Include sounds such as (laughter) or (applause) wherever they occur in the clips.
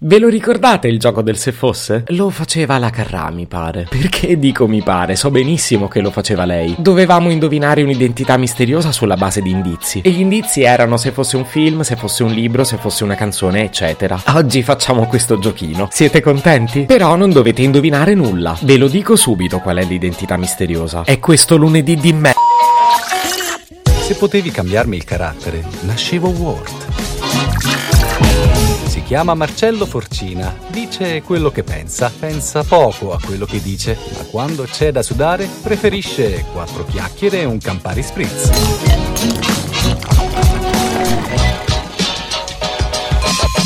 Ve lo ricordate il gioco del se fosse? Lo faceva la Carrà, mi pare. Perché dico mi pare? So benissimo che lo faceva lei. Dovevamo indovinare un'identità misteriosa sulla base di indizi. E gli indizi erano se fosse un film, se fosse un libro, se fosse una canzone, eccetera. Oggi facciamo questo giochino. Siete contenti? Però non dovete indovinare nulla. Ve lo dico subito qual è l'identità misteriosa. È questo lunedì di me. Se potevi cambiarmi il carattere, nascevo Ward. Si chiama Marcello Forcina, dice quello che pensa, pensa poco a quello che dice, ma quando c'è da sudare preferisce quattro chiacchiere e un Campari Spritz.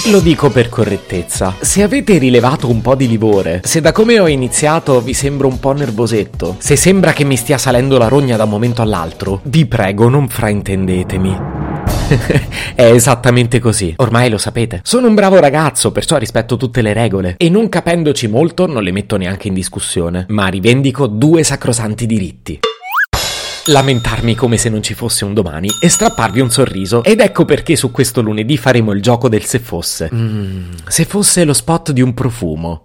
Lo dico per correttezza. Se avete rilevato un po' di livore, se da come ho iniziato vi sembro un po' nervosetto, se sembra che mi stia salendo la rogna da un momento all'altro, vi prego non fraintendetemi. (laughs) È esattamente così, ormai lo sapete. Sono un bravo ragazzo, perciò rispetto tutte le regole e non capendoci molto non le metto neanche in discussione, ma rivendico due sacrosanti diritti lamentarmi come se non ci fosse un domani e strapparvi un sorriso. Ed ecco perché su questo lunedì faremo il gioco del se fosse. Mm, se fosse lo spot di un profumo.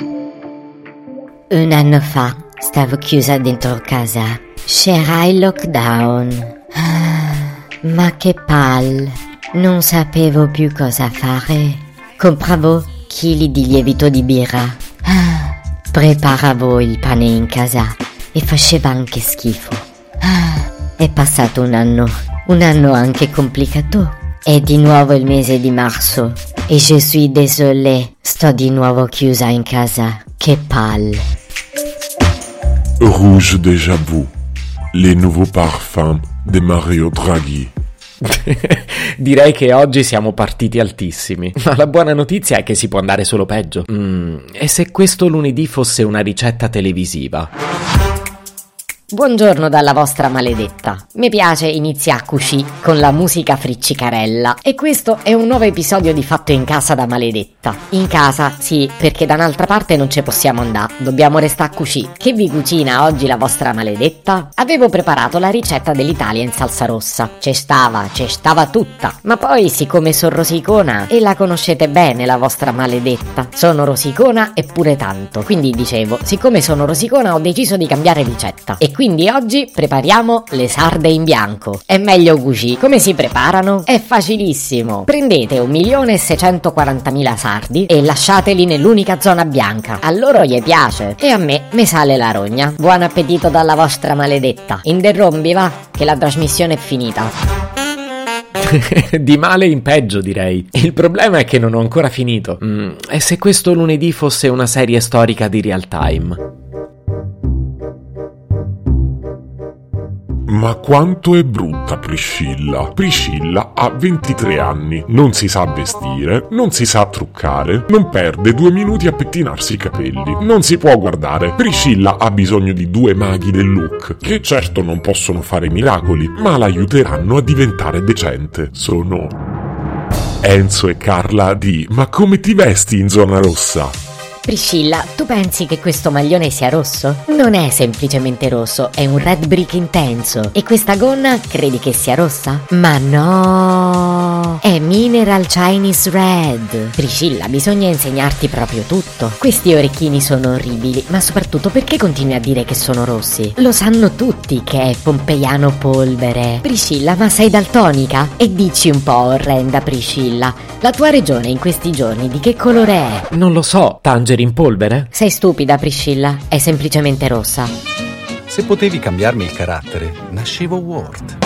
Un anno fa stavo chiusa dentro casa. C'era il lockdown. Ah, ma che palle. Non sapevo più cosa fare. Compravo chili di lievito di birra. Ah, preparavo il pane in casa e faceva anche schifo. Ah, è passato un anno, un anno anche complicato. È di nuovo il mese di marzo e je suis désolé, sto di nuovo chiusa in casa. Che palle. Rouge déjà vu, les nouveaux parfums de Mario Draghi. (laughs) Direi che oggi siamo partiti altissimi, ma la buona notizia è che si può andare solo peggio. Mm, e se questo lunedì fosse una ricetta televisiva? Buongiorno dalla vostra maledetta. Mi piace iniziare così con la musica friccicarella e questo è un nuovo episodio di Fatto in casa da maledetta. In casa, sì, perché da un'altra parte non ci possiamo andare, dobbiamo restare così. Che vi cucina oggi la vostra maledetta? Avevo preparato la ricetta dell'Italia in salsa rossa. C'è stava, c'è stava tutta. Ma poi, siccome sono rosicona e la conoscete bene la vostra maledetta, sono rosicona e pure tanto. Quindi dicevo, siccome sono rosicona ho deciso di cambiare ricetta. E quindi oggi prepariamo le sarde in bianco. È meglio così. Come si preparano? È facilissimo. Prendete 1.640.000 sardi e lasciateli nell'unica zona bianca. A loro gli piace e a me mi sale la rogna. Buon appetito dalla vostra maledetta. Interrompi va, che la trasmissione è finita. (laughs) di male in peggio, direi. Il problema è che non ho ancora finito. Mm, e se questo lunedì fosse una serie storica di real time? Ma quanto è brutta Priscilla? Priscilla ha 23 anni, non si sa vestire, non si sa truccare, non perde due minuti a pettinarsi i capelli, non si può guardare. Priscilla ha bisogno di due maghi del look, che certo non possono fare miracoli, ma l'aiuteranno a diventare decente. Sono Enzo e Carla di Ma come ti vesti in zona rossa? Priscilla, tu pensi che questo maglione sia rosso? Non è semplicemente rosso, è un red brick intenso. E questa gonna credi che sia rossa? Ma no! È Mineral Chinese Red. Priscilla, bisogna insegnarti proprio tutto. Questi orecchini sono orribili, ma soprattutto perché continui a dire che sono rossi? Lo sanno tutti che è pompeiano polvere. Priscilla, ma sei daltonica? E dici un po' orrenda Priscilla, la tua regione in questi giorni di che colore è? Non lo so, Tangerine in polvere? Sei stupida, Priscilla. È semplicemente rossa. Se potevi cambiarmi il carattere, nascevo Ward.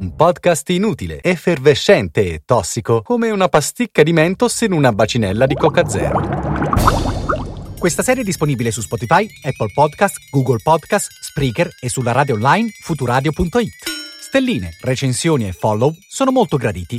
Un podcast inutile, effervescente e tossico, come una pasticca di mentos in una bacinella di Coca Zero. Questa serie è disponibile su Spotify, Apple Podcast, Google Podcast, Spreaker e sulla radio online futuradio.it. Stelline, recensioni e follow sono molto graditi.